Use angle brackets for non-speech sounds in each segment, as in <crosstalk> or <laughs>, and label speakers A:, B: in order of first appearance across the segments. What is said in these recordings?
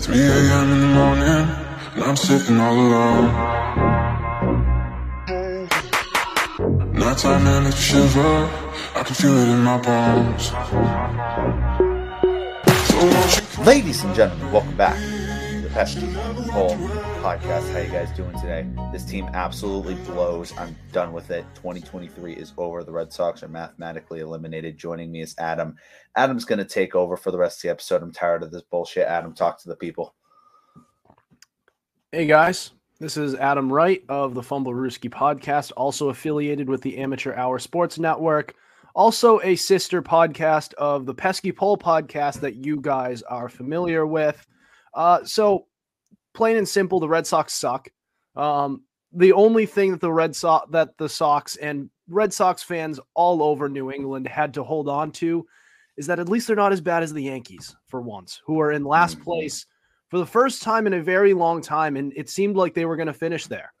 A: 3 a.m. in the morning, and I'm sitting all alone. Nighttime and it's shiver, I can feel it in my bones.
B: Ladies and gentlemen, welcome back to the Pesky Pole Podcast. How you guys doing today? This team absolutely blows. I'm done with it. 2023 is over. The Red Sox are mathematically eliminated. Joining me is Adam. Adam's going to take over for the rest of the episode. I'm tired of this bullshit. Adam, talk to the people.
C: Hey guys, this is Adam Wright of the Fumble Rooski podcast, also affiliated with the Amateur Hour Sports Network, also a sister podcast of the Pesky Pole podcast that you guys are familiar with. Uh, so, plain and simple, the Red Sox suck. Um, the only thing that the Red Sox that the Sox and Red Sox fans all over New England had to hold on to is that at least they're not as bad as the Yankees for once, who are in last place for the first time in a very long time, and it seemed like they were going to finish there.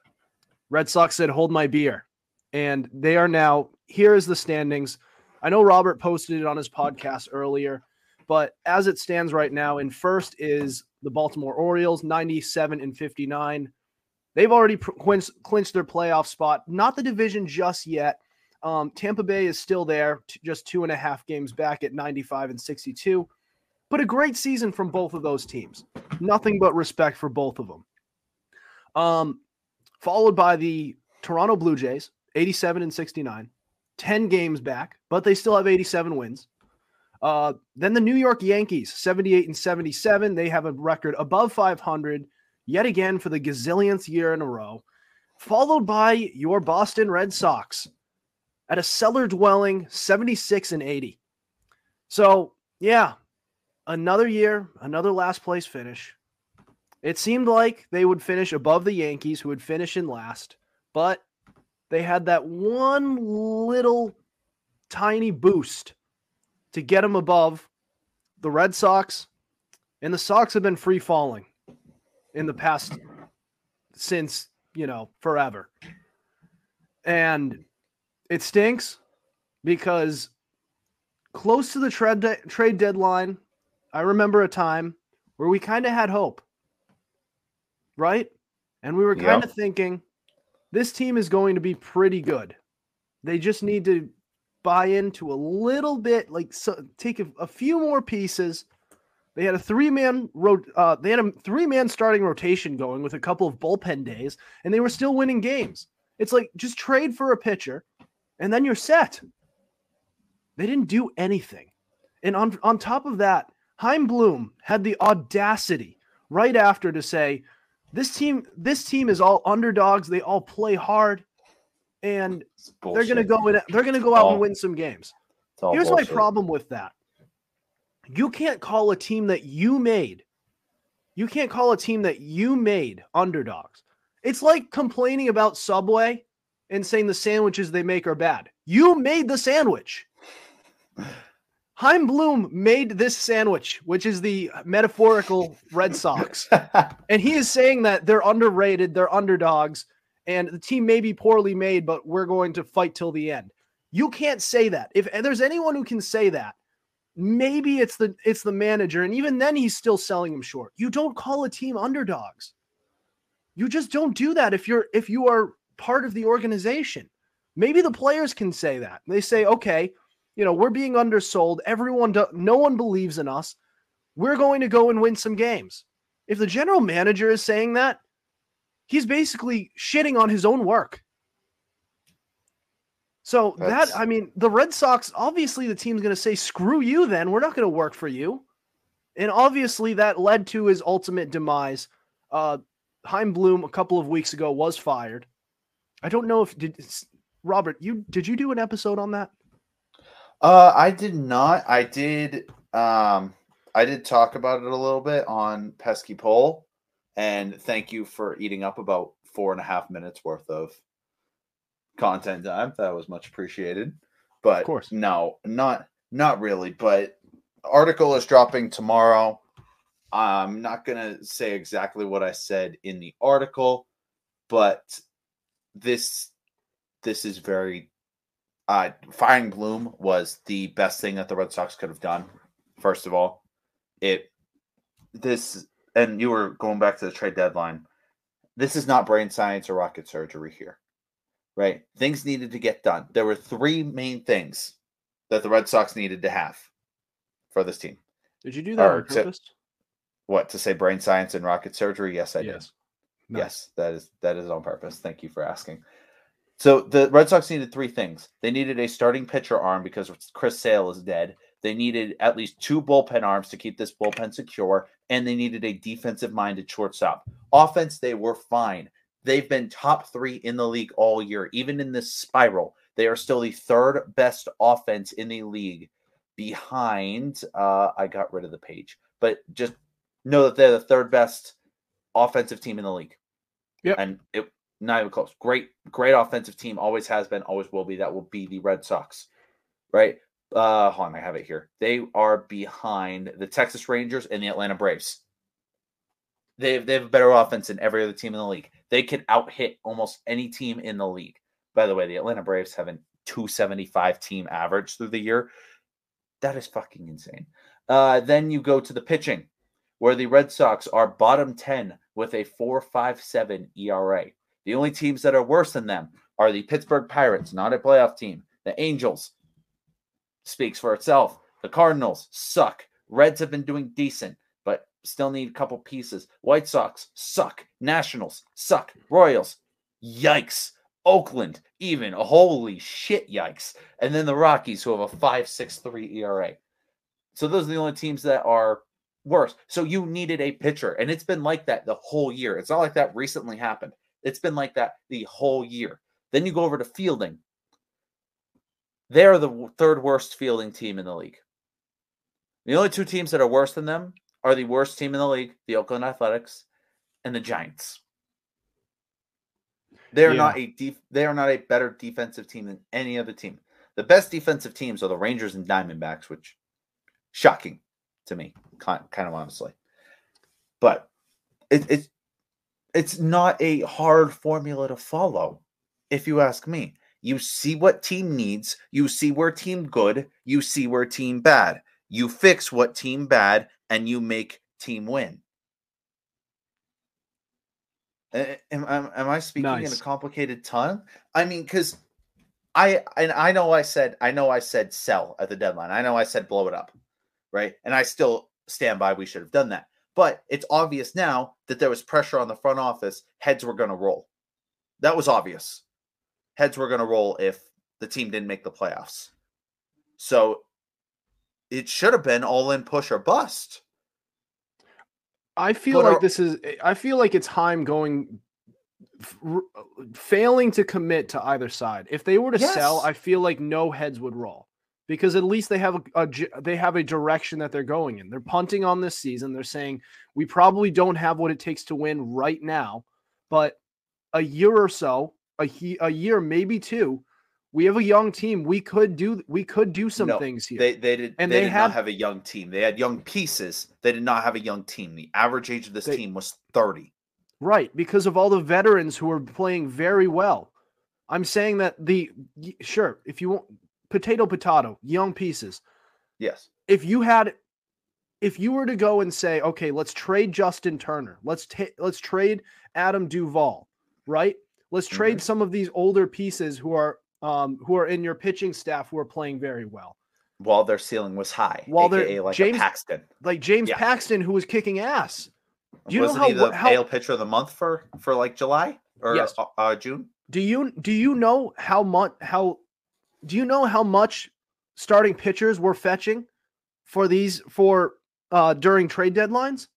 C: Red Sox said, "Hold my beer," and they are now. Here is the standings. I know Robert posted it on his podcast earlier, but as it stands right now, in first is the Baltimore Orioles, ninety-seven and fifty-nine. They've already clinched, clinched their playoff spot. Not the division just yet. Um, Tampa Bay is still there, just two and a half games back at 95 and 62. But a great season from both of those teams. Nothing but respect for both of them. Um, followed by the Toronto Blue Jays, 87 and 69, 10 games back, but they still have 87 wins. Uh, then the New York Yankees, 78 and 77. They have a record above 500 yet again for the gazillionth year in a row. Followed by your Boston Red Sox at a cellar dwelling 76 and 80. So, yeah, another year, another last place finish. It seemed like they would finish above the Yankees, who would finish in last, but they had that one little tiny boost to get them above the Red Sox, and the Sox have been free falling in the past since, you know, forever. And it stinks because close to the trade de- trade deadline, I remember a time where we kind of had hope, right? And we were kind of
B: Yep.
C: thinking this team is going to be pretty good. They just need to buy into a little bit, like so, take a, a few more pieces. They had a three man ro- uh, they had a three man starting rotation going with a couple of bullpen days, and they were still winning games. It's like just trade for a pitcher, and then you're set. They didn't do anything. And on, on top of that, Chaim Bloom had the audacity right after to say, this team, this team is all underdogs. They all play hard, and they're gonna go in. They're gonna go out
B: all-
C: and win some games. Here's
B: bullshit.
C: my problem with that. You can't call a team that you made. You can't call a team that you made underdogs. It's like complaining about Subway and saying the sandwiches they make are bad. You made the sandwich. Chaim Bloom made this sandwich, which is the metaphorical Red Sox. <laughs> And he is saying that they're underrated, they're underdogs, and the team may be poorly made, but we're going to fight till the end. You can't say that. If there's anyone who can say that, maybe it's the it's the manager, and even then he's still selling them short. You don't call a team underdogs. You just don't do that if you're if you are part of the organization. Maybe the players can say that. They say, okay, you know, we're being undersold. Everyone, do, no one believes in us. We're going to go and win some games. If the general manager is saying that, he's basically shitting on his own work. So
B: That's-
C: that I mean, the Red Sox obviously the team's going to say screw you then. We're not going to work for you. And obviously that led to his ultimate demise. Uh Chaim Bloom a couple of weeks ago was fired. I don't know if did Robert, you did you do an episode on that?
B: Uh, I did not. I did. Um, I did talk about it a little bit on Pesky Pole, and thank you for eating up about four and a half minutes worth of content time. That was much appreciated. But of
C: course.
B: no, not not really. But article is dropping tomorrow. I'm not gonna say exactly what I said in the article, but this this is very uh firing Bloom was the best thing that the Red Sox could have done. First of all, it this and you were going back to the trade deadline. This is not brain science or rocket surgery here, right? Things needed to get done. There were three main things that the Red Sox needed to have for this team.
C: Did you do that
B: Or
C: on
B: to-
C: purpose?
B: What to say? Brain science and rocket surgery? Yes, I did.
C: yes. Nice.
B: Yes, that is that is on purpose. Thank you for asking. So the Red Sox needed three things. They needed a starting pitcher arm because Chris Sale is dead. They needed at least two bullpen arms to keep this bullpen secure, and they needed a defensive minded shortstop. Offense, they were fine. They've been top three in the league all year. Even in this spiral, they are still the third best offense in the league behind. Uh, I got rid of the page, but just know that they're the third best offensive team in the league.
C: Yeah,
B: And it not even close. Great, great offensive team. Always has been, always will be. That will be the Red Sox. Right? Uh hold on, I have it here. They are behind the Texas Rangers and the Atlanta Braves. They have, they have a better offense than every other team in the league. They can out hit almost any team in the league. By the way, the Atlanta Braves have a 275 team average through the year. That is fucking insane. Uh, then you go to the pitching, where the Red Sox are bottom 10 with a 4.57 ERA. The only teams that are worse than them are the Pittsburgh Pirates, not a playoff team. The Angels speaks for itself. The Cardinals suck. Reds have been doing decent, but still need a couple pieces. White Sox suck. Nationals suck. Royals, yikes. Oakland, even holy shit, yikes. And then the Rockies, who have a 5.63 ERA. So those are the only teams that are worse. So you needed a pitcher, and it's been like that the whole year. It's not like that recently happened. It's been like that the whole year. Then you go over to fielding. They're the third worst fielding team in the league. The only two teams that are worse than them are the worst team in the league, the Oakland Athletics, and the Giants. They're
C: Yeah.
B: not a def- they are not a better defensive team than any other team. The best defensive teams are the Rangers and Diamondbacks, which shocking to me, kind kind of honestly. But it, it's it's not a hard formula to follow, if you ask me. You see what team needs, you see where team good, you see where team bad. You fix what team bad, and you make team win. Am, am, am I speaking in a complicated tongue? I mean, because I and I know I said I know I said sell at the deadline. I know I said blow it up, right? And I still stand by we should have done that. But it's obvious now that there was pressure on the front office. Heads were going to roll. That was obvious. Heads were going to roll if the team didn't make the playoffs. So it should have been all in push or bust.
C: I feel
B: But
C: like
B: are-
C: this is. I feel like it's Chaim going, f- failing to commit to either side. If they were to sell, I feel like no heads would roll because at least they have a, a they have a direction that they're going in. They're punting on this season. They're saying we probably don't have what it takes to win right now, but a year or so, a he, a year maybe two, we have a young team. We could do we could do some
B: No,
C: things here.
B: They they did
C: And
B: they,
C: they
B: did
C: had-
B: not have a young team. They had young pieces. They did not have a young team. The average age of this
C: They-
B: team was 30.
C: Right, because of all the veterans who are playing very well. I'm saying that the sure, if you want potato potato, young pieces.
B: Yes.
C: If you had if you were to go and say, "Okay, let's trade Justin Turner. Let's take let's trade Adam Duvall." Right? Let's trade some of these older pieces who are um who are in your pitching staff who are playing very well.
B: While their ceiling was high.
C: While they're-
B: like
C: James-
B: a Paxton.
C: Like James
B: Yeah.
C: Paxton who was kicking ass. Do you know
B: Wasn't
C: how
B: he the
C: how-
B: pitcher of the month for for like July or
C: Yes.
B: uh, uh, June?
C: Do you do you know how much how do you know how much starting pitchers were fetching for these for uh during trade deadlines?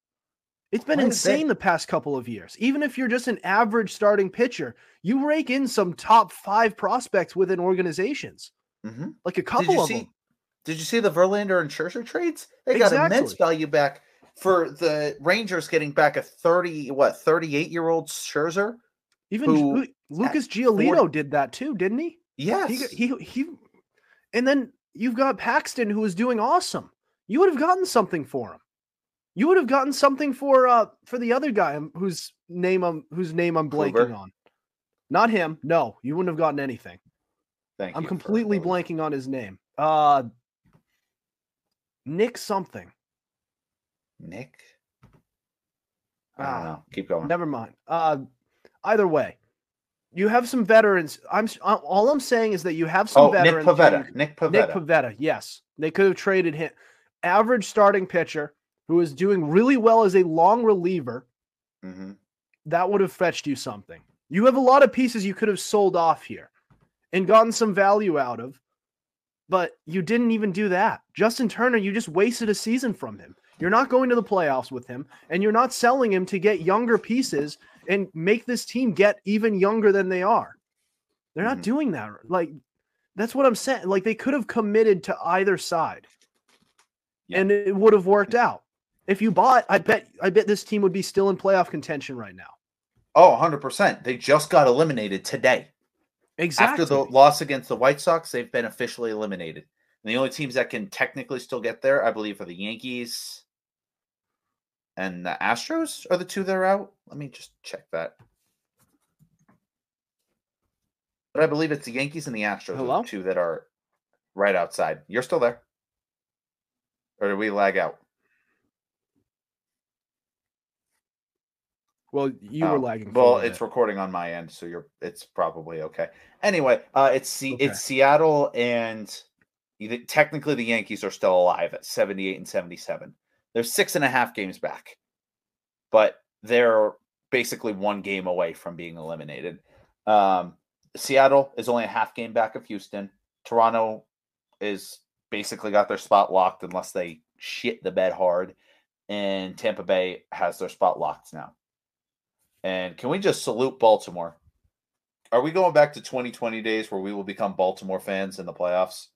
C: It's been insane the past couple of years. Even if you're just an average starting pitcher, you rake in some top five prospects within organizations,
B: Mm-hmm.
C: like a couple of
B: see?
C: them.
B: Did you see the Verlander and Scherzer trades? They got immense value back for the Rangers getting back a thirty what thirty eight year old Scherzer.
C: Even
B: who
C: Lucas Giolito did that too, didn't he?
B: Yes.
C: He, he he and then you've got Paxton who is doing awesome. You would have gotten something for him. You would have gotten something for uh for the other guy um, whose name I'm whose name I'm blanking
B: Kluber?
C: on. Not him. No, you wouldn't have gotten anything.
B: Thank
C: I'm completely blanking on his name. Uh Nick something.
B: Nick. I don't
C: Ah,
B: know. Keep going.
C: Never mind. Uh, either way, you have some veterans. I'm uh, all I'm saying is that you have some
B: Oh, Nick
C: veterans. who Pivetta.
B: Nick Pivetta.
C: Nick Pivetta. Yes, they could have traded him. Average starting pitcher who is doing really well as a long reliever.
B: Mhm.
C: That would have fetched you something. You have a lot of pieces you could have sold off here and gotten some value out of, but you didn't even do that. Justin Turner, you just wasted a season from him. You're not going to the playoffs with him, and you're not selling him to get younger pieces and make this team get even younger than they are. They're not
B: Mhm.
C: doing that. Like, that's what I'm saying. Like, they could have committed to either side,
B: Yeah.
C: and it would have worked out. If you bought, I bet, I bet this team would be still in playoff contention right now.
B: Oh, 100%. They just got eliminated today.
C: Exactly.
B: After the loss against the White Sox, they've been officially eliminated. And the only teams that can technically still get there, I believe, are the Yankees and the Astros are the two that are out. Let me just check that. But I believe it's the Yankees and the Astros are
C: Hello?
B: the two that are right outside. You're still there. Or did we lag out?
C: Well, you were
B: Oh,
C: lagging.
B: Well, it's recording on my end, so you're it's probably okay. Anyway, uh it's C-
C: Okay.
B: it's Seattle and technically the Yankees are still alive at 78 and 77. They're six and a half games back, but they're basically one game away from being eliminated. Um, Seattle is only a half game back of Houston. Toronto is basically got their spot locked unless they shit the bed hard. And Tampa Bay has their spot locked now. And can we just salute Baltimore? Are we going back to 2020 days where we will become Baltimore fans in the playoffs?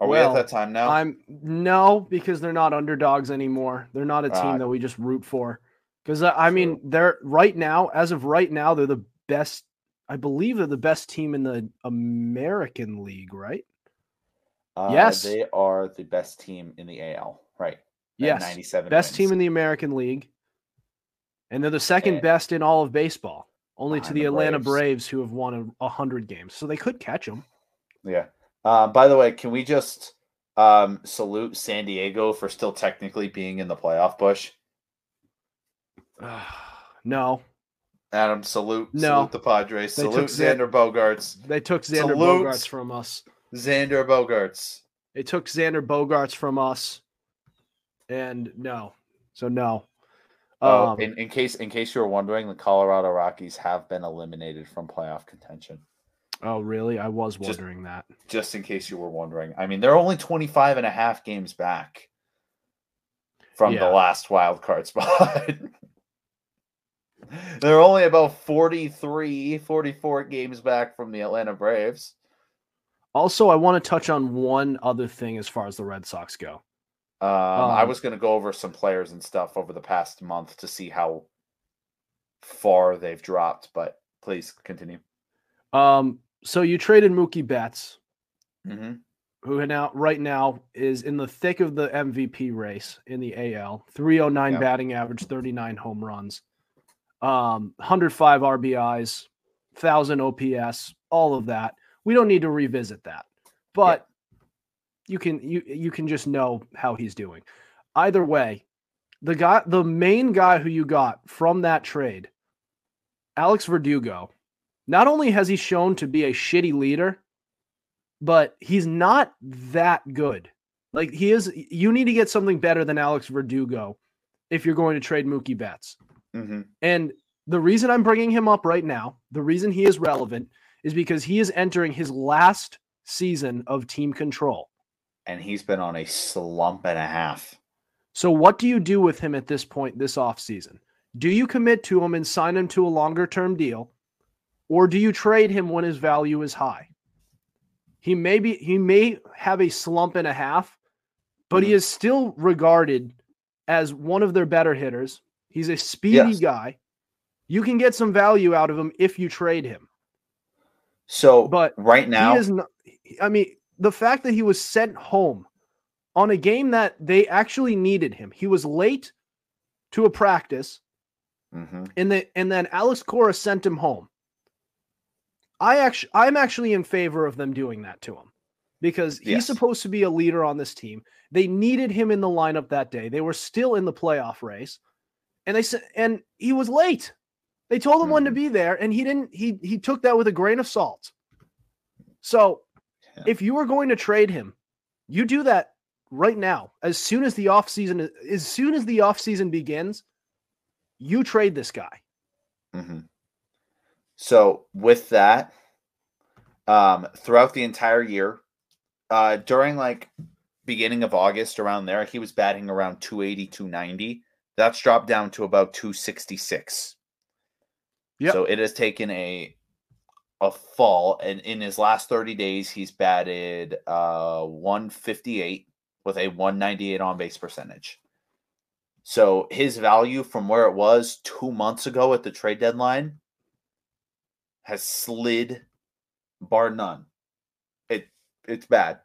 B: Are we at that time now?
C: I'm no because they're not underdogs anymore. They're not a team
B: Ah.
C: that we just root for. Because I mean, they're right now, as of right now, they're the best. I believe they're the best team in the American League, right?
B: Uh,
C: yes.
B: They are the best team in the AL, right?
C: Yes,
B: 97
C: best team in the American League, and they're the second
B: And-
C: best in all of baseball, only to the, Atlanta
B: Braves.
C: Braves, who have won a, hundred games, so they could catch them.
B: Yeah. Uh, by the way, can we just um, salute San Diego for still technically being in the playoff push? <sighs>
C: no,
B: Adam, salute,
C: No.
B: salute the Padres,
C: They
B: salute Xander Bogaerts,
C: they took Xander
B: Salute.
C: Bogaerts from us.
B: Xander Bogaerts.
C: They took Xander Bogaerts from us, and no, so no.
B: Oh,
C: Um,
B: in, in case in case you were wondering, the Colorado Rockies have been eliminated from playoff contention.
C: oh, really? I was
B: Just-
C: wondering that.
B: Just in case you were wondering. I mean, they're only 25 and a half games back from
C: Yeah.
B: the last wild card <laughs> spot. they're only about 43, 44 games back from the Atlanta Braves.
C: Also, I want to touch on one other thing as far as the Red Sox go.
B: Um, I
C: Um,
B: was going to go over some players and stuff over the past month to see how far they've dropped, but please continue.
C: Um, so you traded Mookie Betts,
B: hmm
C: who now right now is in the thick of the MVP race in the AL. 309
B: Yeah.
C: batting average, 39 home runs, um, 105 RBIs, 1000 OPS, all of that. We don't need to revisit that. But you can you you can just know how he's doing. Either way, the guy the main guy who you got from that trade, Alex Verdugo, not only has he shown to be a shitty leader, but he's not that good. Like he is you need to get something better than Alex Verdugo if you're going to trade Mookie Betts.
B: hmm
C: And the reason I'm bringing him up right now, the reason he is relevant is because he is entering his last season of team control.
B: And he's been on a slump and a half.
C: So what do you do with him at this point this offseason? Do you commit to him and sign him to a longer term deal? Or do you trade him when his value is high? He may be he may have a slump and a half, but he
B: Mhm.
C: is still regarded as one of their better hitters. He's a speedy
B: Yes.
C: guy. You can get some value out of him if you trade him.
B: So,
C: But
B: right now,
C: he is not I mean, the fact that he was sent home on a game that they actually needed him. He was late to a practice
B: Mhm.
C: and the and then Alex Cora sent him home. I actually I'm actually in favor of them doing that to him because he's
B: Yes.
C: supposed to be a leader on this team. They needed him in the lineup that day. They were still in the playoff race. and they said, and he was late. They told him when to
B: Mhm.
C: be there, and he didn't. He he took that with a grain of salt. So,
B: Yeah.
C: if you were going to trade him, you do that right now. As soon as the offseason as soon as the offseason begins, you trade this guy.
B: hmm So with that, um, throughout the entire year, uh, during like beginning of August around there, he was batting around 280, 290. That's dropped down to about 266.
C: Yep.
B: So it has taken a a fall, and in his last 30 days, he's batted uh 158 with a 198 on base percentage. So his value from where it was two months ago at the trade deadline has slid bar none. It it's bad.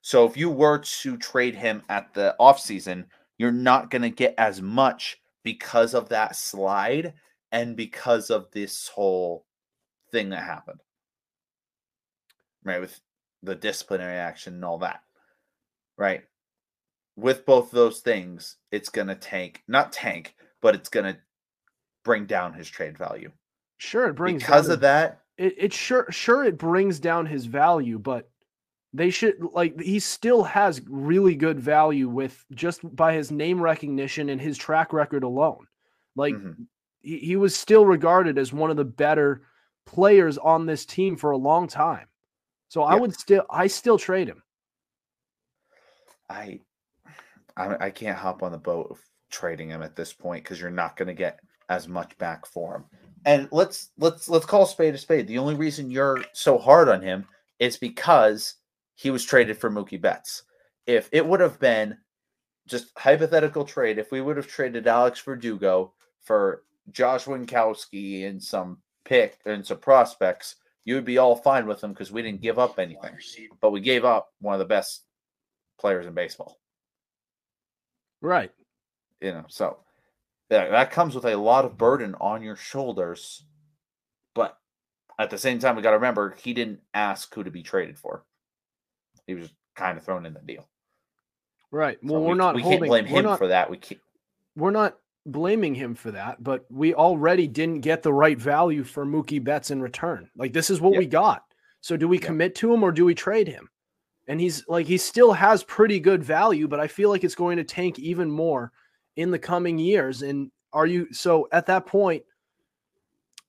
B: So if you were to trade him at the offseason, you're not going to get as much because of that slide and because of this whole thing that happened. Right with the disciplinary action and all that. Right? With both those things, it's going to tank, not tank, but it's going to bring down his trade value.
C: Sure, it brings
B: Because
C: down
B: of that,
C: it, it sure sure it brings down his value, but they should like he still has really good value with just by his name recognition and his track record alone. Like
B: Mhm.
C: he, he was still regarded as one of the better players on this team for a long time. So I would still I still trade him.
B: I, I I can't hop on the boat of trading him at this point because you're not going to get as much back for him. And let's let's let's call a spade a spade. The only reason you're so hard on him is because he was traded for Mookie Betts. If it would have been just hypothetical trade, if we would have traded Alex Verdugo for Josh Winckowski and some pick and some prospects, you would be all fine with them because we didn't give up anything. But we gave up one of the best players in baseball.
C: Right.
B: You know, so yeah, that comes with a lot of burden on your shoulders. But at the same time, we got to remember he didn't ask who to be traded for. He was kind of thrown in the deal.
C: Right.
B: So
C: Well,
B: we,
C: we're not
B: we
C: holding
B: can't blame him
C: not,
B: for that. We can't.
C: we're not blaming him for that, but we already didn't get the right value for Mookie Betts in return. Like this is what
B: Yep.
C: we got. So do we
B: Yep.
C: commit to him or do we trade him? And he's like he still has pretty good value, but I feel like it's going to tank even more in the coming years. And are you so at that point?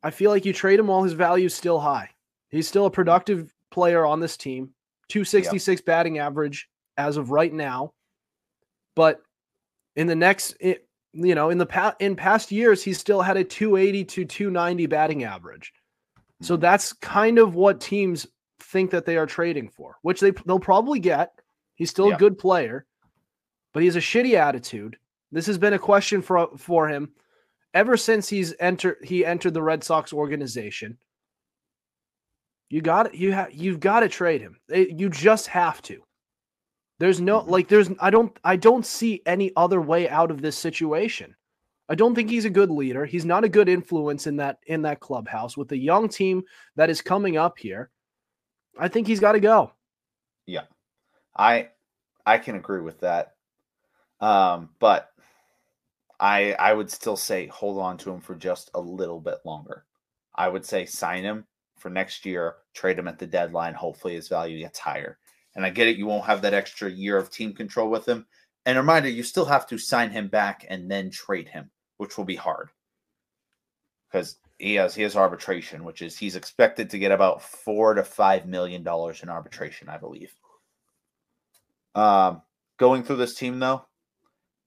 C: I feel like you trade him while his value is still high. He's still a productive player on this team. 266 batting average as of right now. But in the next it, you know, in the past in past years, he's still had a 280 to 290 batting average. So
B: Mhm.
C: that's kind of what teams think that they are trading for, which they they'll probably get. He's still
B: Yeah.
C: a good player, but he has a shitty attitude. This has been a question for for him ever since he's entered he entered the Red Sox organization. You got it. You have you've got to trade him. You just have to. There's no
B: Mhm.
C: like there's I don't I don't see any other way out of this situation. I don't think he's a good leader. He's not a good influence in that in that clubhouse with the young team that is coming up here. I think he's got to go. Yeah.
B: I I can agree with that. Um, but I I would still say hold on to him for just a little bit longer. I would say sign him for next year, trade him at the deadline. Hopefully his value gets higher. And I get it, you won't have that extra year of team control with him. And a reminder, you still have to sign him back and then trade him, which will be hard. Because he has he has arbitration, which is he's expected to get about four to five million dollars in arbitration, I believe. Um, going through this team though,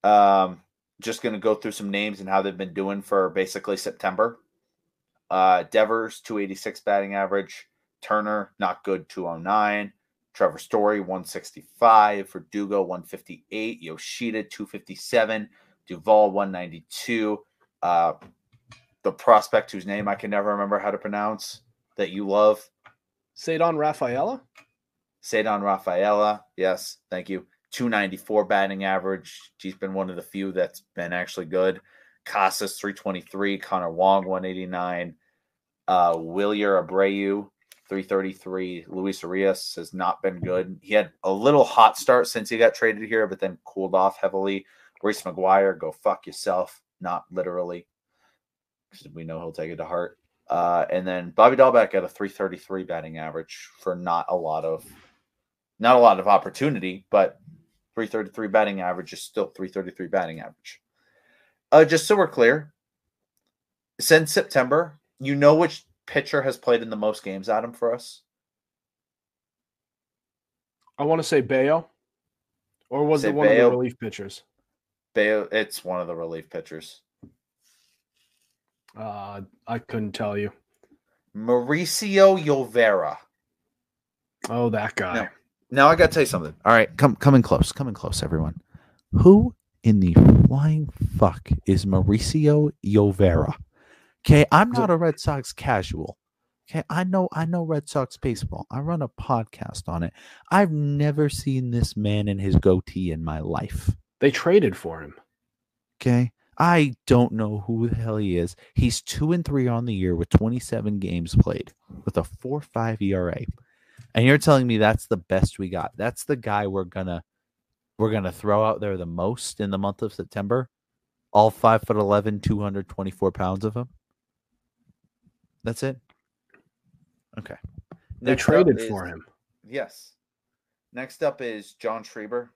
B: um, just going to go through some names and how they've been doing for basically September. Uh, Devers 286 batting average, Turner not good 209, Trevor Story 165, Verdugo 158, Yoshida 257, Duvall 192. Uh, the prospect whose name I can never remember how to pronounce that you love,
C: Ceddanne Rafaela?
B: Ceddanne Rafaela. Yes, thank you. 294 batting average. He's been one of the few that's been actually good. Casas 323, Connor Wong 189, uh, Wilyer Abreu 333. Luis Arias has not been good. He had a little hot start since he got traded here, but then cooled off heavily. Reese McGuire, go fuck yourself. not literally, because we know he'll take it to heart. Uh, and then Bobby Dalbec at a 333 batting average for not a lot of not a lot of opportunity, but 333 batting average is still 333 batting average. Uh, just so we're clear, since September, you know which pitcher has played in the most games, Adam, for us?
C: I want to say Bello, or was
B: Say
C: it one of the relief pitchers?
B: Bello, it's one of the relief pitchers.
C: Uh, I couldn't tell you.
B: Mauricio Llovera.
C: Oh, that guy.
B: No. Now I got to tell you something. All right, come come in close, Come in close, everyone. Who in the flying fuck is Mauricio Llovera? Okay, I'm not a Red Sox casual. Okay, I know I know Red Sox baseball. I run a podcast on it. I've never seen this man in his goatee in my life.
C: They traded for him.
B: Okay. I don't know who the hell he is. He's two and three on the year with 27 games played with a 4 5 ERA. And you're telling me that's the best we got. That's the guy we're gonna we're gonna throw out there the most in the month of September. All five foot 11, 224 pounds of him. That's it. Okay.
C: They
B: Next
C: traded
B: is-
C: for him.
B: Yes. Next up is John Schreiber.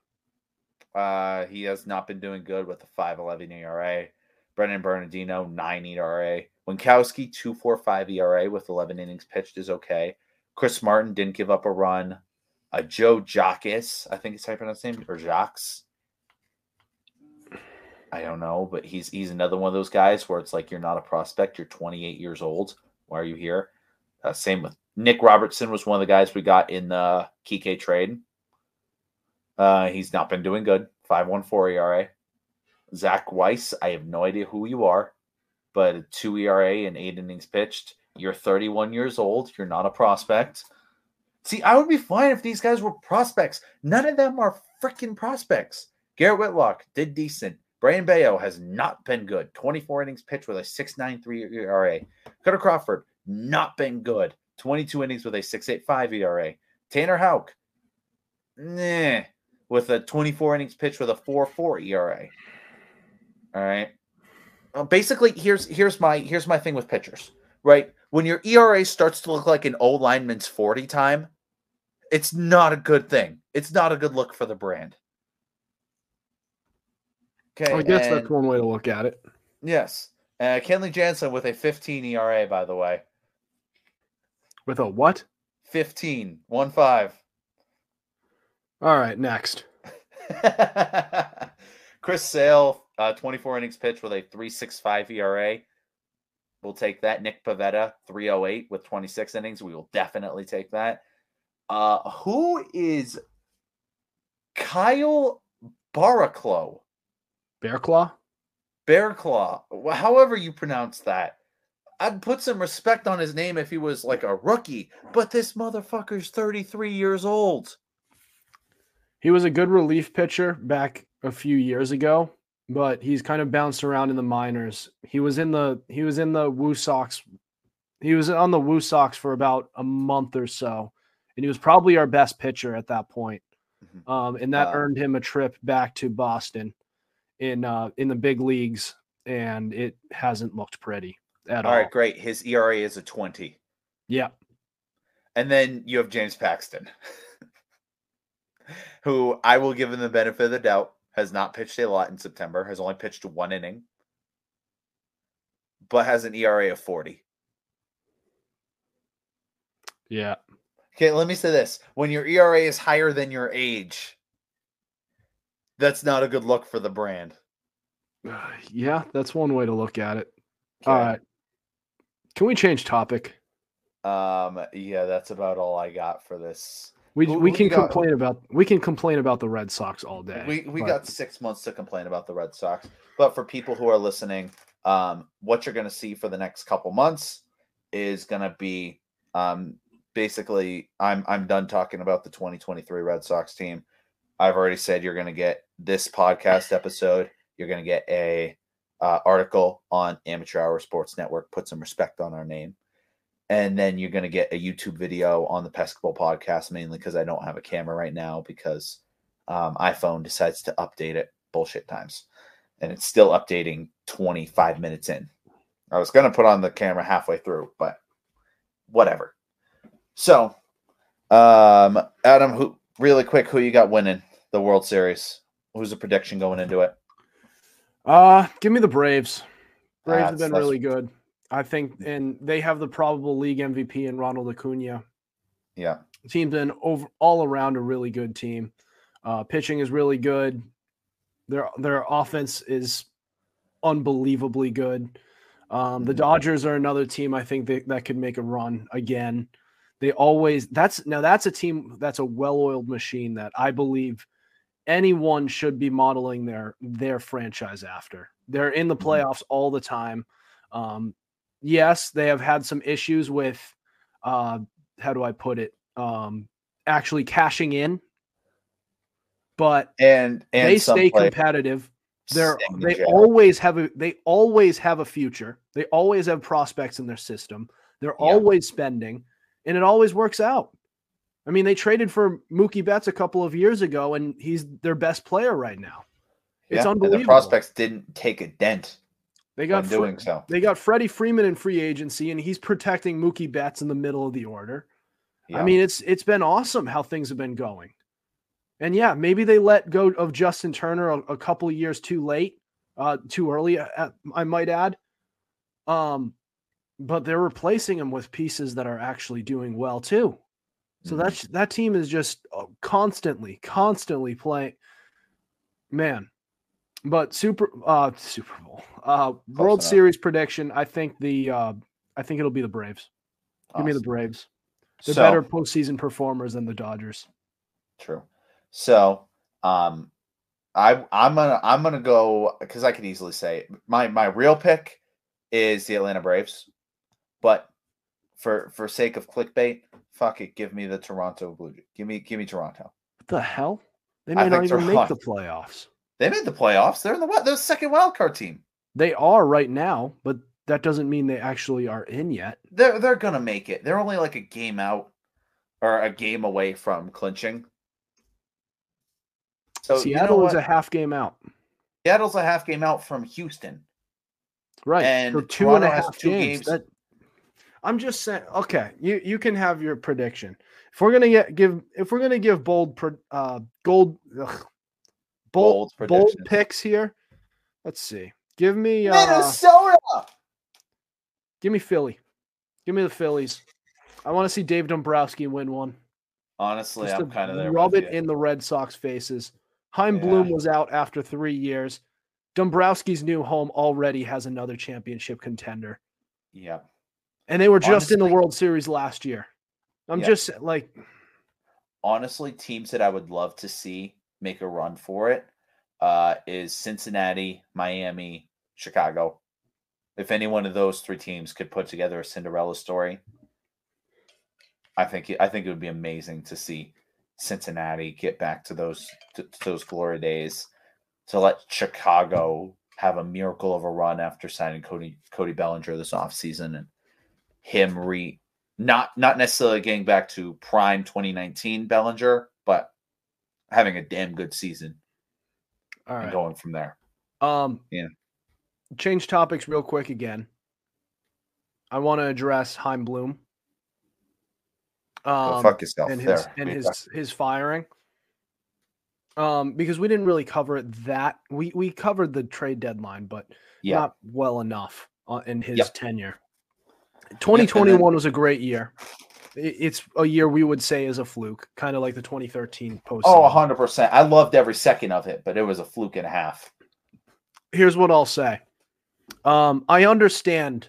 B: Uh, he has not been doing good with a 5.11 ERA. Brennan Bernardino 9 ERA. Winckowski 2.45 ERA with 11 innings pitched is okay. Chris Martin didn't give up a run. Uh, Joe Jacques, I think it's how you pronounce his name, or Jacques. I don't know, but he's he's another one of those guys where it's like you're not a prospect. You're 28 years old. Why are you here? Uh, same with Nick Robertson was one of the guys we got in the Kike trade. Uh, he's not been doing good. 5.14 ERA. Zach Weiss, I have no idea who you are, but 2 ERA and 8 innings pitched. You're 31 years old. You're not a prospect. See, I would be fine if these guys were prospects. None of them are freaking prospects. Garrett Whitlock did decent. Brayan Bello has not been good. 24 innings pitched with a 6.93 ERA. Kutter Crawford, not been good. 22 innings with a 6.85 ERA. Tanner Houck, nah, with a 24 innings pitched with a 4.4 ERA. All right. Well, basically, here's here's my here's my thing with pitchers. Right when your ERA starts to look like an old lineman's 40 time, it's not a good thing. It's not a good look for the brand. Okay,
C: I guess
B: and-
C: that's one way to look at it.
B: Yes. Uh, Kenley Jansen with a 15 ERA, by the way.
C: With a what?
B: 15, 1 5.
C: All right, next. <laughs>
B: Chris Sale, uh, 24 innings pitched with a 3.65 ERA. We'll take that. Nick Pivetta, 308 with 26 innings. We will definitely take that. Uh, who is Kyle Barraclough?
C: Bearclaw?
B: Bear Claw. however you pronounce that. I'd put some respect on his name if he was like a rookie, but this motherfucker's 33 years old.
C: He was a good relief pitcher back a few years ago, but he's kind of bounced around in the minors. He was in the he was in the Woo Sox. He was on the Woo Sox for about a month or so, and he was probably our best pitcher at that point.
B: Mhm.
C: Um, and that
B: Uh,
C: earned him a trip back to Boston in uh, in the big leagues, and it hasn't looked pretty at all.
B: All right, great. His ERA is a 20.
C: Yeah,
B: And then you have James Paxton, <laughs> who I will give him the benefit of the doubt, has not pitched a lot in September, has only pitched one inning, but has an ERA of 40.
C: yeah.
B: Okay, let me say this. When your ERA is higher than your age, that's not a good look for the brand.
C: Yeah, that's one way to look at it. All
B: Okay?
C: right. Can we change topic?
B: Um, yeah, that's about all I got for this.
C: We
B: Who-
C: we can
B: got?
C: complain about we can complain about the Red Sox all day.
B: We we
C: but
B: got six months to complain about the Red Sox, but for people who are listening, um, what you're going to see for the next couple months is going to be um, basically. I'm I'm done talking about the 2023 Red Sox team. I've already said you're going to get this podcast episode. You're going to get a uh, article on Amateur Hour Sports Network. Put some respect on our name. And then you're going to get a YouTube video on the Pesky Pole podcast, mainly because I don't have a camera right now because um, iPhone decides to update it bullshit times. and it's still updating 25 minutes in. I was going to put on the camera halfway through, but whatever. So, um, Adam, who really quick, who you got winning the World Series? Who's the prediction going into it?
C: Uh, give me the Braves. Braves have been really good. I think, and they have the probable league MVP in Ronald Acuna.
B: Yeah,
C: The team's been over all around a really good team. Uh, pitching is really good. Their their offense is unbelievably good. Um, the
B: Mhm.
C: Dodgers are another team I think that, that could make a run again. They always that's now that's a team that's a well-oiled machine that I believe anyone should be modeling their their franchise after. They're in the
B: Mhm.
C: playoffs all the time. Um, yes, they have had some issues with uh, how do I put it? Um, actually cashing in, but
B: and and
C: they stay competitive. They're they
B: jail.
C: always have a they always have a future. They always have prospects in their system. They're
B: Yeah.
C: always spending, and it always works out. I mean, they traded for Mookie Betts a couple of years ago, and he's their best player right now. It's
B: Yeah,
C: unbelievable.
B: the prospects didn't take a dent
C: They got Fre-
B: doing so.
C: they got Freddie Freeman in free agency, and he's protecting Mookie Betts in the middle of the order. I mean, it's it's been awesome how things have been going. And yeah, maybe they let go of Justin Turner a, a couple of years too late, uh, too early. uh, I might add. Um, but they're replacing him with pieces that are actually doing well too. So
B: Mhm.
C: that's that team is just uh, constantly, constantly playing. Man, but super, uh, Super Bowl, uh, World
B: enough.
C: Series prediction. I think the, uh, I think it'll be the Braves. Give me the Braves. They're
B: So-
C: better postseason performers than the Dodgers.
B: True. So, um, I I'm gonna I'm gonna go because I could easily say my my real pick is the Atlanta Braves, but for for sake of clickbait, fuck it, give me the Toronto Blue Jays. Give me give me Toronto.
C: What the hell? They
B: I
C: may not even
B: they're
C: make the playoffs.
B: They made the playoffs. They're in the what? They're the second wild card team.
C: They are right now, but that doesn't mean they actually are in yet.
B: They're they're gonna make it. They're only like a game out or a game away from clinching. So you know
C: Seattle is a half game out.
B: Seattle's a half game out from Houston.
C: Right.
B: And
C: so two and a half games.
B: games.
C: That, I'm just saying. Okay, you you can have your prediction. If we're gonna get give if we're gonna give bold uh gold ugh, bold
B: Bold
C: bold picks here. Let's see. Give me uh,
B: Minnesota.
C: give me Philly. Give me the Phillies. I want to see Dave Dombrowski win one.
B: Honestly,
C: Just
B: I'm kind of there.
C: rub
B: with
C: it
B: you.
C: in the Red Sox faces. Chaim Bloom was out after three years. Dombrowski's new home already has another championship contender.
B: Yeah.
C: And they were just in the World Series last year. I'm
B: Yeah.
C: just like,
B: Honestly, teams that I would love to see make a run for it uh, is Cincinnati, Miami, Chicago. If any one of those three teams could put together a Cinderella story, I think it- I think it would be amazing to see Cincinnati get back to those to, to those glory days. To let Chicago have a miracle of a run after signing Cody Cody Bellinger this offseason and him re not not necessarily getting back to prime 2019 Bellinger, but having a damn good season
C: all
B: and going from there.
C: Um,
B: Yeah.
C: Change topics real quick again. I want to address Chaim Bloom.
B: Go
C: Um,
B: fuck yourself
C: and his
B: there.
C: and his his firing. Um, because we didn't really cover it that we we covered the trade deadline, but
B: yeah,
C: not well enough uh, in his
B: Yep.
C: tenure. 2021 was a great year. It's a year we would say is a fluke, kind of like the 2013 post.
B: oh, 100 percent. I loved every second of it, but it was a fluke and a half.
C: Here's what I'll say. Um, I understand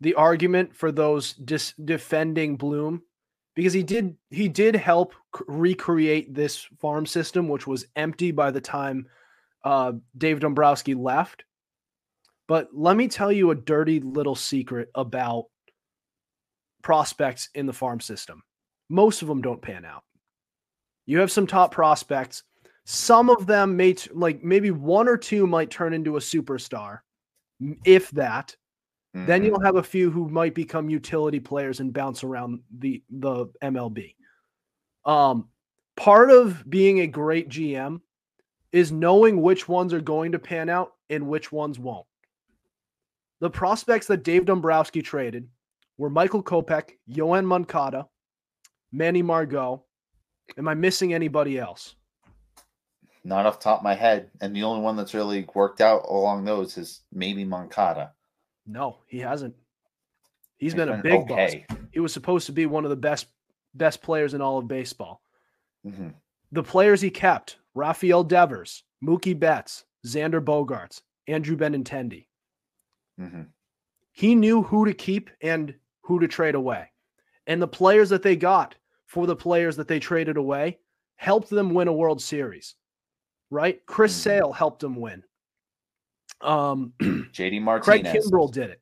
C: the argument for those dis- defending Bloom because he did he did help recreate this farm system, which was empty by the time uh, Dave Dombrowski left. But let me tell you a dirty little secret about prospects in the farm system. Most of them don't pan out. You have some top prospects. Some of them may t- like maybe one or two might turn into a superstar, if that. Then
B: Mhm.
C: you'll have a few who might become utility players and bounce around the the MLB. Um, part of being a great GM is knowing which ones are going to pan out and which ones won't. The prospects that Dave Dombrowski traded were Michael Kopech, Yoan Moncada, Manny Margot. Am I missing anybody else?
B: Not off the top of my head. And the only one that's really worked out along those is maybe Moncada.
C: No, he hasn't. He's
B: He's
C: been a
B: been
C: big boss.
B: okay.
C: He was supposed to be one of the best best players in all of baseball.
B: Mhm.
C: The players he kept: Rafael Devers, Mookie Betts, Xander Bogaerts, Andrew Benintendi.
B: Mhm.
C: He knew who to keep and who to trade away. And the players that they got for the players that they traded away helped them win a World Series. Right? Chris
B: Mhm.
C: Sale helped them win. Um <clears throat>
B: JD
C: Craig
B: Martinez.
C: Kimbrel did it.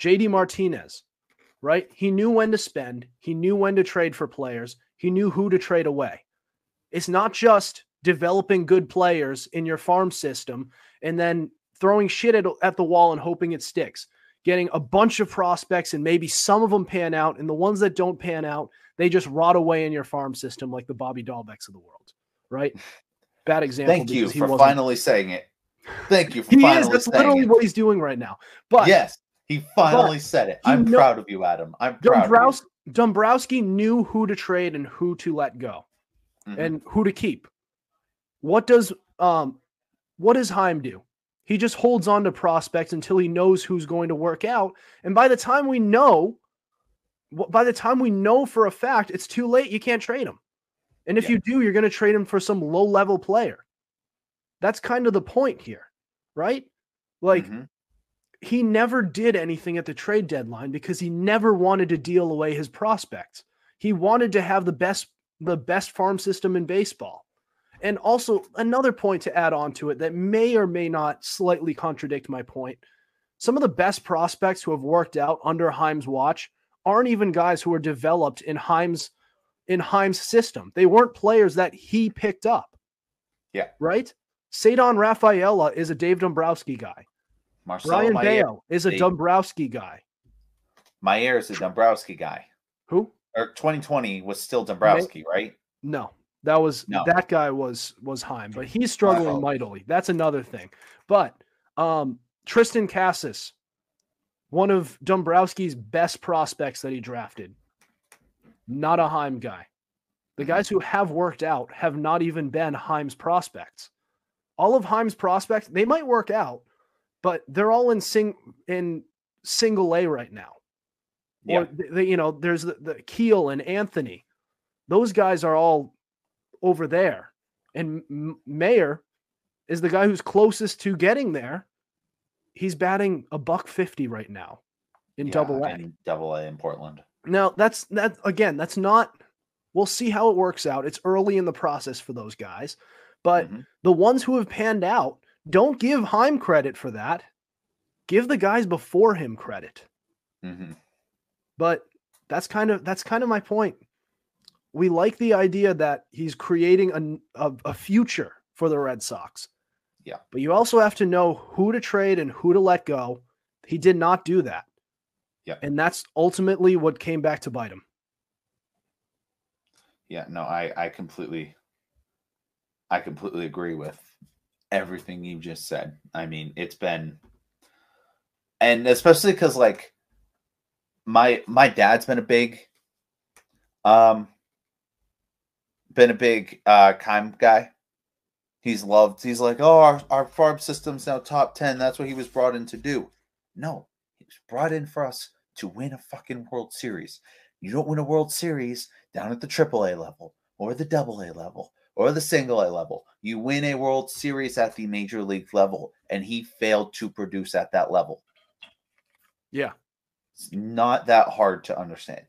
C: JD Martinez, right? He knew when to spend, he knew when to trade for players, he knew who to trade away. It's not just developing good players in your farm system and then throwing shit at, at the wall and hoping it sticks. Getting a bunch of prospects and maybe some of them pan out, and the ones that don't pan out, they just rot away in your farm system like the Bobby Dalbecs of the world, right? Bad example.
B: Thank you for finally saying it. Thank you for
C: He is. That's literally
B: it.
C: what he's doing right now. But
B: yes, he finally said it. I'm
C: know-
B: proud of you, Adam. I'm proud
C: Dombrowski,
B: of
C: Dombrowski knew who to trade and who to let go
B: you. Mhm.
C: and who to keep. What does um what does Chaim do? He just holds on to prospects until he knows who's going to work out. And by the time we know, by the time we know for a fact, it's too late. You can't trade him. And if
B: Yeah.
C: you do, you're going to trade him for some low level player. That's kind of the point here, right? Like
B: Mhm.
C: he never did anything at the trade deadline because he never wanted to deal away his prospects. He wanted to have the best the best farm system in baseball. And also another point to add on to it that may or may not slightly contradict my point. Some of the best prospects who have worked out under Chaim's watch aren't even guys who were developed in Chaim's in Chaim's system. They weren't players that he picked up.
B: Yeah.
C: Right? Ceddanne Rafaela is a Dave Dombrowski guy.
B: Marcelo
C: Brian
B: Mayer,
C: Bello is a
B: Dave-
C: Dombrowski guy.
B: Mayer is a Dombrowski guy.
C: Who?
B: Er, or 2020 was still Dombrowski, right?
C: No, that was
B: No.
C: that guy was was Chaim, but he's struggling mightily. That's another thing. But um Triston Casas, one of Dombrowski's best prospects that he drafted, not a Chaim guy. The
B: Mhm.
C: guys who have worked out have not even been Chaim's prospects. All of Chaim's prospects, they might work out, but they're all in sing in single A right now.
B: Yeah.
C: Or the, you know, there's the, the Teel and Anthony. Those guys are all over there. And M- Mayer is the guy who's closest to getting there. He's batting a buck 50 right now in
B: Yeah,
C: double A.
B: in Double A in Portland.
C: Now, that's that again, that's not we'll see how it works out. It's early in the process for those guys. But
B: Mhm.
C: the ones who have panned out, don't give Chaim credit for that. Give the guys before him credit.
B: Mhm.
C: But that's kind of that's kind of my point. We like the idea that he's creating a, a, a future for the Red Sox.
B: Yeah.
C: But you also have to know who to trade and who to let go. He did not do that.
B: Yeah.
C: And that's ultimately what came back to bite him.
B: Yeah, no, I I completely I completely agree with everything you just said. I mean, it's been and especially cuz like my my dad's been a big um been a big uh Chaim guy. He's loved he's like, "Oh, our our farm system's now top 10. That's what he was brought in to do." No, he was brought in for us to win a fucking World Series. You don't win a World Series down at the AAA level or the AA level or the single A level. You win a World Series at the major league level, and he failed to produce at that level.
C: Yeah.
B: It's not that hard to understand.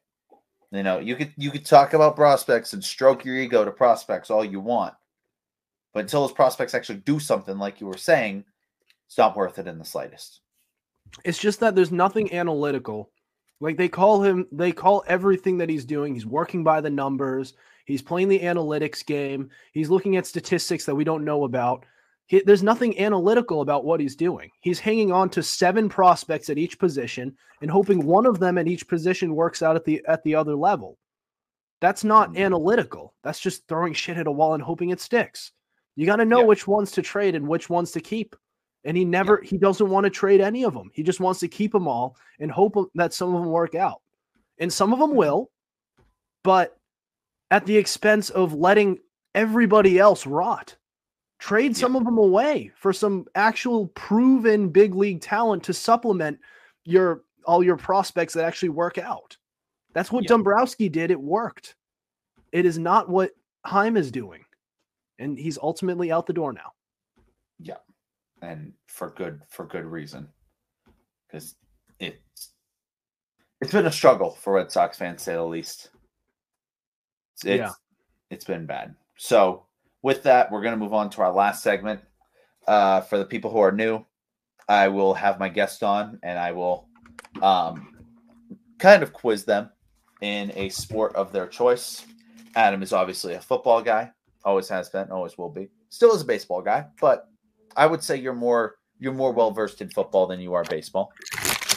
B: You know, you could you could talk about prospects and stroke your ego to prospects all you want, but until those prospects actually do something, like you were saying, it's not worth it in the slightest.
C: It's just that there's nothing analytical. Like they call him, they call everything that he's doing. He's working by the numbers. He's playing the analytics game. He's looking at statistics that we don't know about. He, there's nothing analytical about what he's doing. He's hanging on to seven prospects at each position and hoping one of them at each position works out at the at the other level. That's not
B: Mhm.
C: analytical. That's just throwing shit at a wall and hoping it sticks. You got to know
B: Yeah.
C: which ones to trade and which ones to keep. And he never, he doesn't want to trade any of them. He just wants to keep them all and hope that some of them work out. And some of them will, but at the expense of letting everybody else rot. Trade some of them away for some actual proven big league talent to supplement your all your prospects that actually work out. That's what
B: Yeah.
C: Dombrowski did. It worked. It is not what Chaim is doing. And he's ultimately out the door now. Yeah.
B: And for good for good reason because it's it's been a struggle for Red Sox fans, to say the least. It's, it's,
C: Yeah.
B: it's been bad. So with that, we're going to move on to our last segment. Uh, for the people who are new, I will have my guest on, and I will um, kind of quiz them in a sport of their choice. Adam is obviously a football guy, always has been, always will be. Still is a baseball guy, but I would say you're more you're more well versed in football than you are baseball.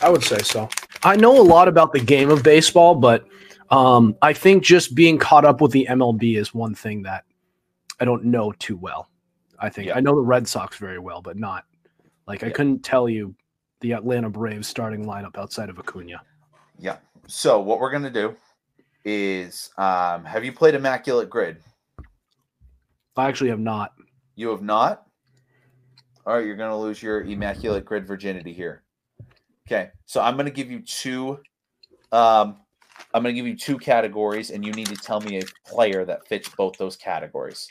C: I would say so. I know a lot about the game of baseball, but um, I think just being caught up with the MLB is one thing that I don't know too well. I think
B: Yeah.
C: I know the Red Sox very well, but not like I couldn't tell you the Atlanta Braves starting lineup outside of Acuna.
B: Yeah. So what we're gonna do is, um, have you played Immaculate Grid?
C: I actually have not.
B: You have not. All right, you're gonna lose your Immaculate Grid virginity here. Okay, so I'm gonna give you two. Um, I'm gonna give you two categories, and you need to tell me a player that fits both those categories.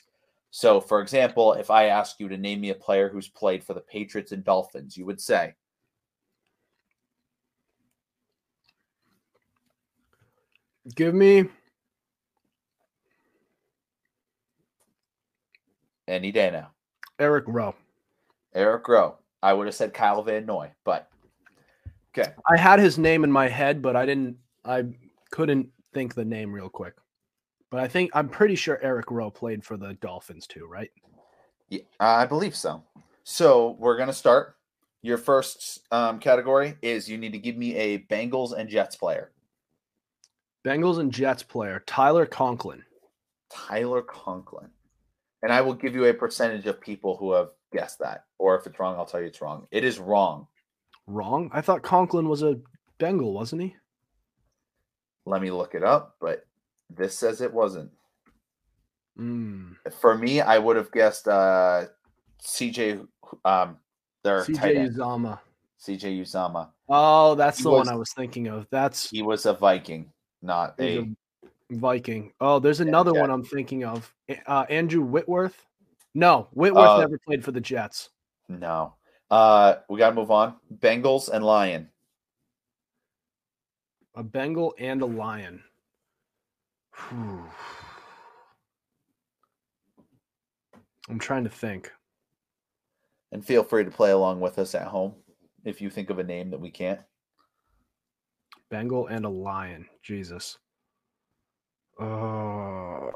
B: So, for example, if I ask you to name me a player who's played for the Patriots and Dolphins, you would say
C: Give me
B: any day now.
C: Eric Rowe.
B: Eric Rowe. I would have said Kyle Van Noy, but okay.
C: I had his name in my head, but I didn't. I couldn't think the name real quick. But I think I'm pretty sure Eric Rowe played for the Dolphins too, right?
B: Yeah, I believe so. So we're gonna start. Your first um, category is you need to give me a Bengals and Jets player.
C: Bengals and Jets player Tyler Conklin.
B: Tyler Conklin. And I will give you a percentage of people who have guessed that. Or if it's wrong, I'll tell you it's wrong. It is wrong.
C: Wrong. I thought Conklin was a Bengal, wasn't he?
B: Let me look it up, but this says it wasn't.
C: Mm.
B: For me, I would have guessed uh CJ um their
C: CJ Uzomah.
B: CJ Uzomah.
C: Oh, that's
B: He
C: the
B: was-
C: one I was thinking of. That's
B: He was a Viking, not a
C: a Viking. Oh, there's
B: Yeah,
C: another
B: Jet.
C: one I'm thinking of. Uh, Andrew Whitworth. No, Whitworth
B: Uh,
C: never played for the Jets.
B: no. Uh we gotta move on. Bengals and Lion.
C: A Bengal and a Lion. Whew. <sighs> I'm trying to think.
B: And feel free to play along with us at home if you think of a name that we can't.
C: Bengal and a Lion. Jesus. Uh,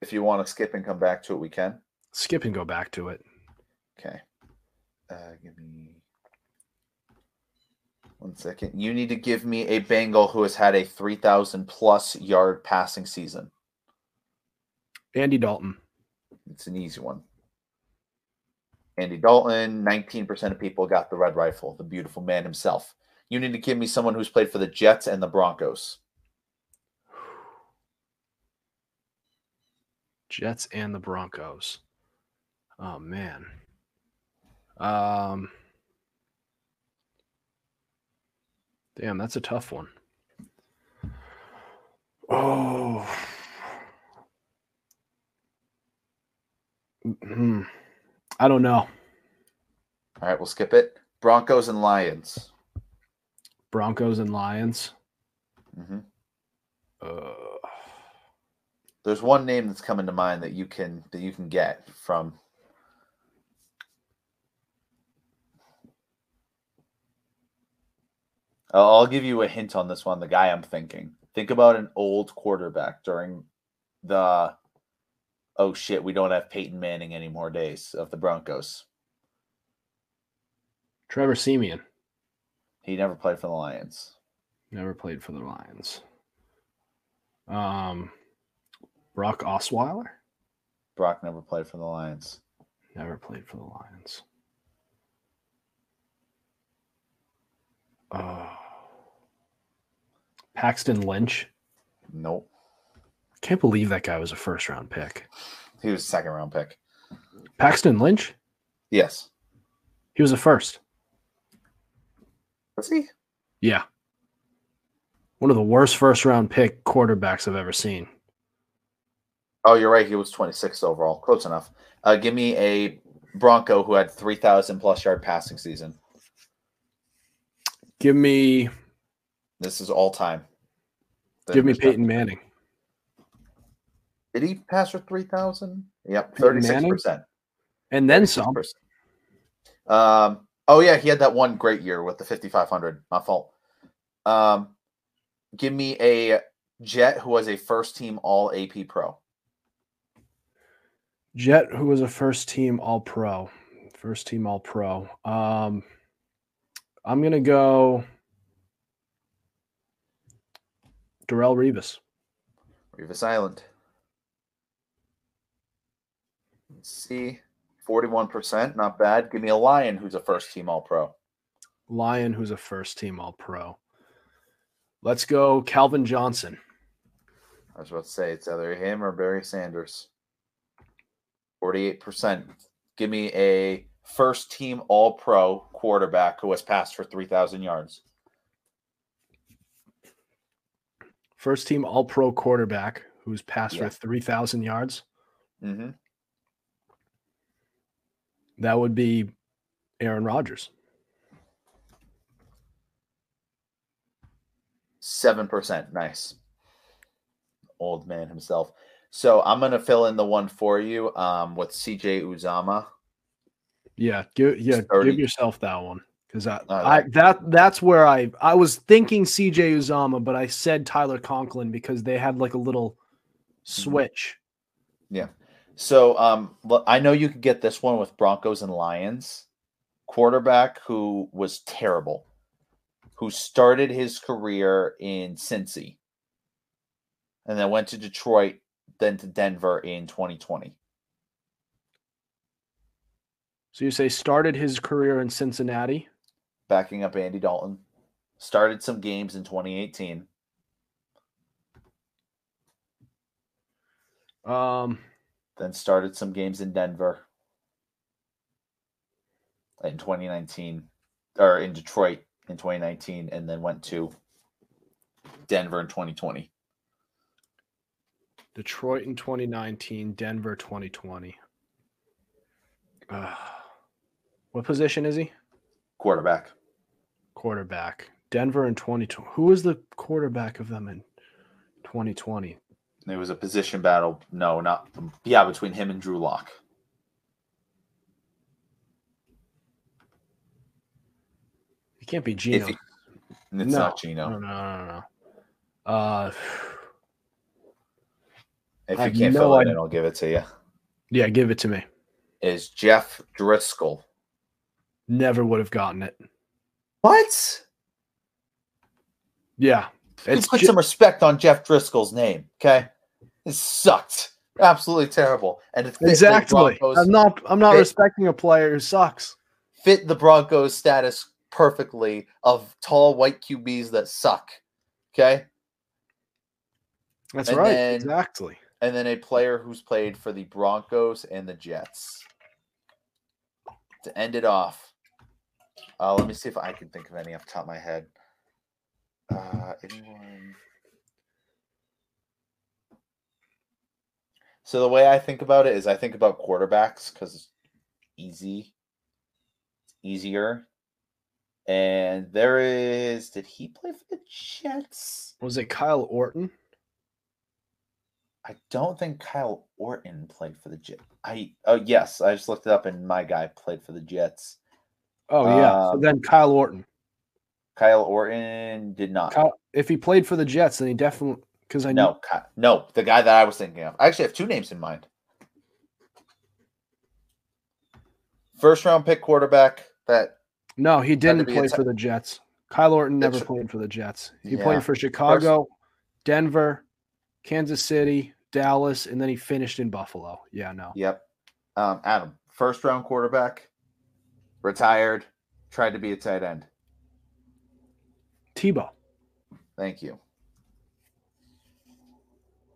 B: If you want to skip and come back to it, we can.
C: skip and go back to it.
B: Okay. Uh, give me one second. You need to give me a Bengal who has had a 3,000 plus yard passing season.
C: Andy Dalton.
B: It's an easy one. Andy Dalton, 19% of people got the red rifle, the beautiful man himself. You need to give me someone who's played for the Jets and the Broncos.
C: Jets and the Broncos. Oh man. Um Damn, that's a tough one. Oh. Hmm. I don't know.
B: All right, we'll skip it. Broncos and Lions.
C: Broncos and Lions.
B: hmm
C: Uh,
B: There's one name that's coming to mind that you can that you can get from I'll give you a hint on this one. The guy I'm thinking. Think about an old quarterback during the oh shit, we don't have Peyton Manning anymore days of the Broncos.
C: Trevor Siemian
B: He never played for the Lions.
C: never played for the Lions. Um, Brock Osweiler.
B: Brock never played for the Lions.
C: Never played for the Lions. Oh. Paxton Lynch.
B: Nope.
C: Can't believe that guy was a first round pick.
B: He was a second round pick.
C: Paxton Lynch?
B: Yes.
C: He was a first.
B: Was he?
C: Yeah. One of the worst first round pick quarterbacks I've ever seen.
B: Oh, you're right. He was 26th overall. Close enough. Uh, give me a Bronco who had 3,000 plus yard passing season.
C: Give me
B: This is all time.
C: give me Peyton Manning.
B: Did he pass for 3,000? Yep,
C: Peyton
B: 36%.
C: And then some.
B: 36%. Um, oh, yeah, he had that one great year with the 5,500. My fault. Um, give me a Jet who was a first team All AP Pro.
C: Jet, who was a first team all pro. First team all pro. Um I'm gonna go Darrelle Revis.
B: Revis Island. Let's see. 41%, not bad. Give me a Lion who's a first team All Pro.
C: Lion, who's a first team all pro. Let's go Calvin Johnson.
B: I was about to say it's either him or Barry Sanders. 48%. Give me a first team All Pro quarterback who has passed for 3,000 yards.
C: First team all pro quarterback who's passed
B: Yeah.
C: for 3,000 yards.
B: Mm-hmm.
C: That would be Aaron Rodgers.
B: 7%. Nice. Old man himself. So I'm going to fill in the one for you um, with CJ Uzomah.
C: Yeah, give yeah,
B: 30.
C: give yourself that one because I, I
B: that-
C: that that's where I I was thinking CJ Uzomah, but I said Tyler Conklin because they had like a little switch. Yeah.
B: So um, I know you could get this one with Broncos and Lions. Quarterback who was terrible, who started his career in Cincy, and then went to Detroit, then to Denver in 2020.
C: So you say started his career in Cincinnati.
B: Backing up Andy Dalton, started some games in 2018.
C: Um,
B: then started some games in Denver in 2019 or in Detroit in 2019 and then went to Denver in 2020.
C: Detroit in 2019, Denver 2020. Uh, what position is he?
B: Quarterback.
C: Quarterback. Denver in 2020. Who was the quarterback of them in 2020?
B: It was a position battle. No, not yeah, between him and Drew Lock.
C: It can't be Gino.
B: he- It's
C: no,
B: not Gino.
C: No, no, no, no. Uh,
B: If you can't
C: no
B: fill it in, I'll give it to you.
C: yeah, give it to me.
B: Is Jeff Driskel.
C: Never would have gotten it.
B: What?
C: Yeah,
B: Let's
C: it's
B: put some respect on Jeff Driskel's name, okay? It sucked. Absolutely terrible. And it
C: exactly.
B: Broncos-
C: I'm not. I'm not
B: fit-
C: respecting a player who sucks.
B: fit the Broncos status perfectly of tall white QBs that suck. Okay.
C: That's
B: And
C: right.
B: then-
C: exactly.
B: And then a player who's played for the Broncos and the Jets. To end it off, uh, let me see if I can think of any off the top of my head. Uh, anyone? So the way I think about it is I think about quarterbacks because it's easy, it's easier. And there is, did he play for the Jets?
C: Was it Kyle Orton?
B: I don't think Kyle Orton played for the Jets. I oh yes, I just looked it up and my guy played for the Jets.
C: Oh yeah. so
B: Um,
C: then Kyle Orton.
B: Kyle Orton did not.
C: Kyle, if he played for the Jets, then he definitely because I
B: no, Ky- no, the guy that I was thinking of. I actually have two names in mind. First round pick quarterback that
C: no he didn't play
B: ti-
C: for the Jets. Kyle Orton never played for the Jets. He
B: Yeah.
C: played for Chicago, Denver, Kansas City, Dallas, and then he finished in Buffalo. Yeah, no.
B: Yep. Um, Adam, first round quarterback, retired, tried to be a tight end.
C: Tebow.
B: Thank you.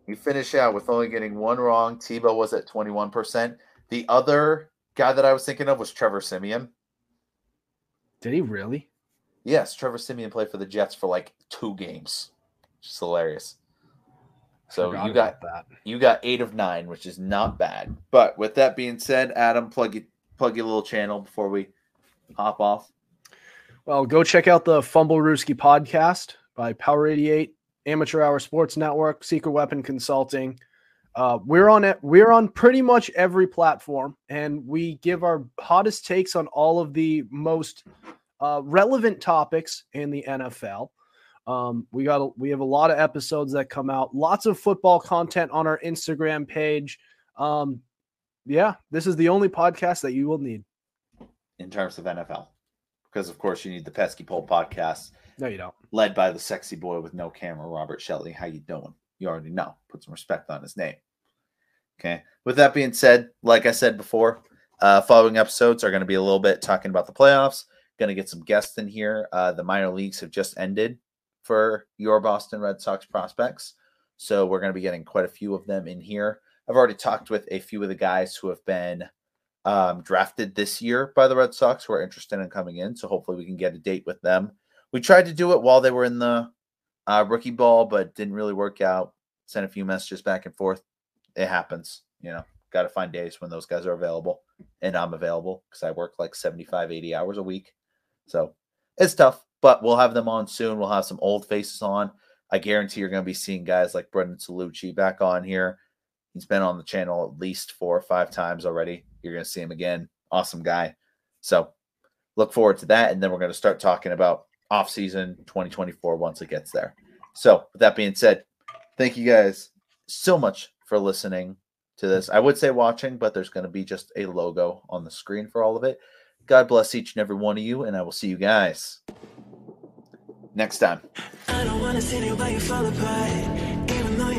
B: You finish out with only getting one wrong. Tebow was at 21%. The other guy that I was thinking of was Trevor Siemian.
C: Did he really?
B: Yes, Trevor Siemian played for the Jets for like two games. Just hilarious. So
C: Forgot
B: you got
C: that.
B: you got eight of nine, which is not bad. But with that being said, Adam, plug you plug your little channel before we hop off.
C: Well, go check out the Fumble Rooski podcast by Power 88, Amateur Hour Sports Network, Secret Weapon Consulting. Uh, we're on it. We're on pretty much every platform, and we give our hottest takes on all of the most uh, relevant topics in the NFL. Um, we got a, we have a lot of episodes that come out. Lots of football content on our Instagram page. Um, yeah, this is the only podcast that you will need.
B: in terms of NFL. Because of course you need the Pesky Pole podcast
C: No, you don't.
B: led by the sexy boy with no camera, Robert Shelley. How you doing? You already know. Put some respect on his name. Okay. With that being said, like I said before, uh, following episodes are going to be a little bit talking about the playoffs. Going to get some guests in here. Uh, the minor leagues have just ended for your Boston Red Sox prospects, so we're going to be getting quite a few of them in here. I've already talked with a few of the guys who have been um, drafted this year by the Red Sox who are interested in coming in. So hopefully we can get a date with them. We tried to do it while they were in the uh, rookie ball, but didn't really work out. Sent a few messages back and forth. It happens, you know. Got to find days when those guys are available, and I'm available because I work like 75, 80 hours a week. So it's tough, but we'll have them on soon. We'll have some old faces on. I guarantee you're going to be seeing guys like Brendan Salucci back on here. He's been on the channel at least four or five times already. You're going to see him again. Awesome guy. So look forward to that. And then we're going to start talking about off season 2024 once it gets there. So with that being said, thank you guys so much for listening to this. I would say watching, but there's going to be just a logo on the screen for all of it. God bless each and every one of you, and I will see you guys next time.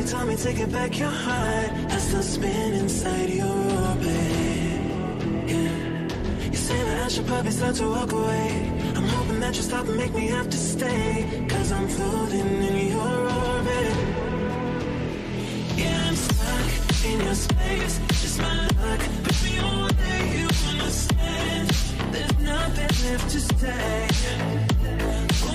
D: Even though you me to get back your heart, I still spin inside your orbit. Yeah. You say that I should probably start to walk away. I'm hoping that you stop and make me have to stay. Cause I'm floating in your orbit. Yeah, I'm stuck in your space. Just my luck. Baby, one day you understand. There's nothing left to say.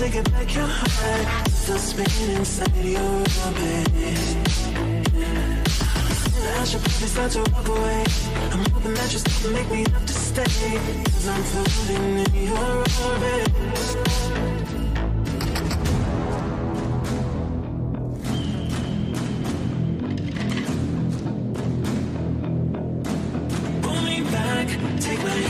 D: to get back your heart, still spinning inside your orbit. I should probably start to walk away. I'm hoping that you stop and make me have to stay. Cause I'm floating in your orbit. Take my hand,